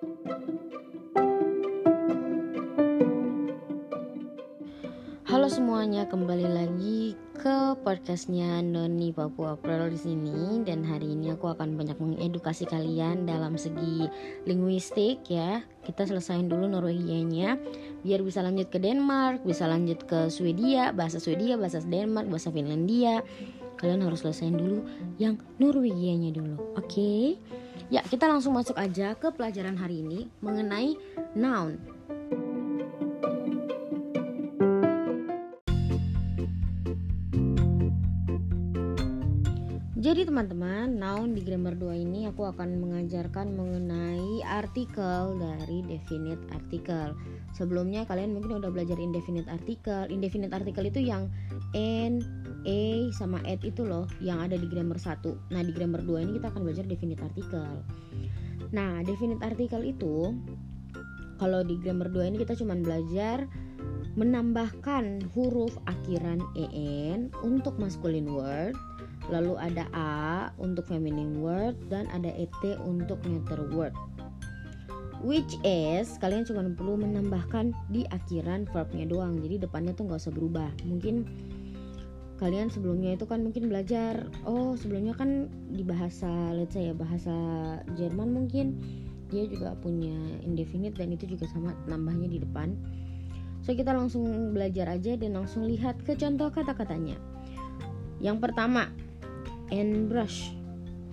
Halo semuanya, kembali lagi ke podcastnya Noni Papua Pro di sini dan hari ini aku akan banyak mengedukasi kalian dalam segi linguistik ya. Kita selesain dulu Norwegianya biar bisa lanjut ke Denmark, bisa lanjut ke Swedia, bahasa Swedia, bahasa Denmark, bahasa Finlandia. Kalian harus selesain dulu yang Norwegianya dulu, oke? Okay? Ya, kita langsung masuk aja ke pelajaran hari ini mengenai noun. Jadi teman-teman, noun di grammar 2 ini aku akan mengajarkan mengenai artikel dari definite article. Sebelumnya kalian mungkin udah belajar indefinite article. Indefinite article itu yang n, a sama at itu loh yang ada di grammar 1. Nah, di grammar 2 ini kita akan belajar definite article. Nah, definite article itu kalau di grammar 2 ini kita cuma belajar menambahkan huruf akhiran en untuk masculine word lalu ada a untuk feminine word dan ada et untuk neuter word which is kalian cuma perlu menambahkan di akhiran verbnya doang jadi depannya tuh nggak usah berubah mungkin kalian sebelumnya itu kan mungkin belajar oh sebelumnya kan di bahasa let's say ya bahasa Jerman mungkin dia juga punya indefinite dan itu juga sama nambahnya di depan. So kita langsung belajar aja dan langsung lihat ke contoh kata-katanya. Yang pertama and brush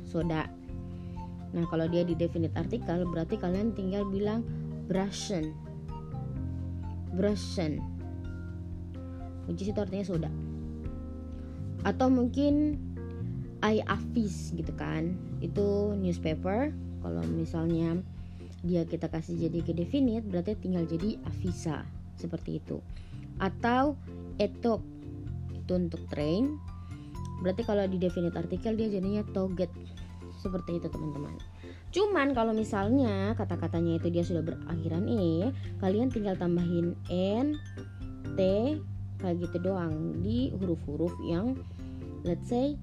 soda. Nah kalau dia di definite artikel berarti kalian tinggal bilang brushen brushen which is itu artinya soda atau mungkin I afis gitu kan. Itu newspaper. Kalau misalnya dia kita kasih jadi ke definite berarti tinggal jadi avisa. Seperti itu. Atau etop itu untuk train. Berarti kalau di definite artikel dia jadinya toget. Seperti itu teman-teman. Cuman kalau misalnya kata-katanya itu dia sudah berakhiran e kalian tinggal tambahin n t kayak gitu doang. Di huruf-huruf yang let's say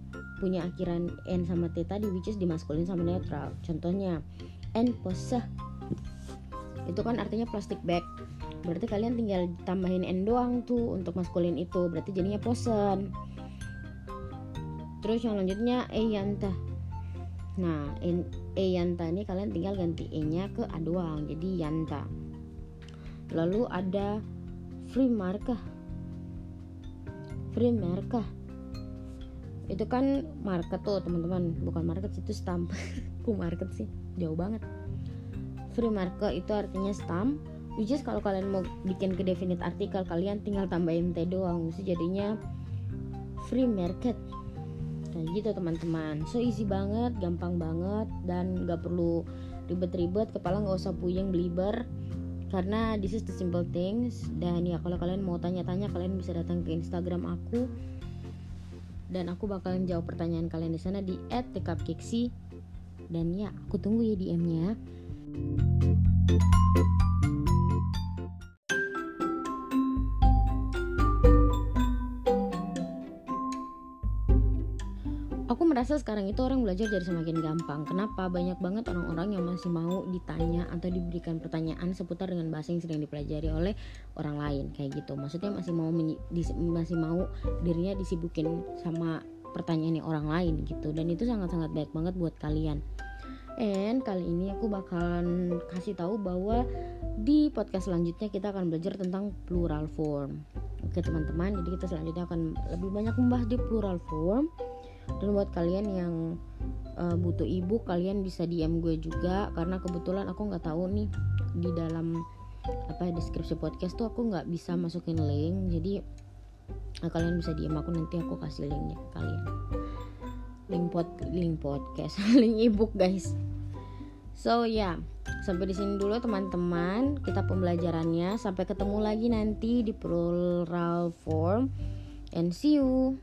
punya akhiran n sama t tadi which is di maskulin sama netral. Contohnya n pose itu kan artinya plastic bag. Berarti kalian tinggal tambahin n doang tuh untuk maskulin itu. Berarti jadinya posen. Terus yang lanjutnya Eyanta nah Eyanta ini kalian tinggal ganti E nya ke A doang jadi Yanta lalu ada free markah free markah itu kan market tuh teman-teman. Bukan market itu stamp. Ku market sih? Jauh banget. Free market itu artinya stamp which is kalau kalian mau bikin ke definite artikel kalian tinggal tambahin T doang. Mesti jadinya free market. Kayak gitu teman-teman. So easy banget gampang banget dan gak perlu ribet-ribet. Kepala nggak usah puyeng beliber karena this is the simple things. Dan ya kalau kalian mau tanya-tanya kalian bisa datang ke Instagram aku. Dan aku bakalan jawab pertanyaan kalian di sana di @tekapkeksi dan ya aku tunggu ya DM-nya. Merasa sekarang itu orang belajar jadi semakin gampang. Kenapa? Banyak banget orang-orang yang masih mau ditanya atau diberikan pertanyaan seputar dengan bahasa yang sedang dipelajari oleh orang lain kayak gitu. Maksudnya masih mau masih mau dirinya disibukin sama pertanyaan orang lain gitu. Dan itu sangat-sangat baik banget buat kalian. And kali ini aku bakalan kasih tahu bahwa di podcast selanjutnya kita akan belajar tentang plural form. Oke teman-teman, jadi kita selanjutnya akan lebih banyak membahas di plural form dan buat kalian yang uh, butuh ibu kalian bisa DM gue juga. Karena kebetulan aku nggak tahu nih di dalam apa deskripsi podcast tuh aku nggak bisa masukin link. Jadi nah, kalian bisa DM aku nanti aku kasih linknya ke kalian. Link pod link podcast link ebook guys. So ya yeah. sampai di sini dulu teman-teman. Kita pembelajarannya. Sampai ketemu lagi nanti di plural form. And see you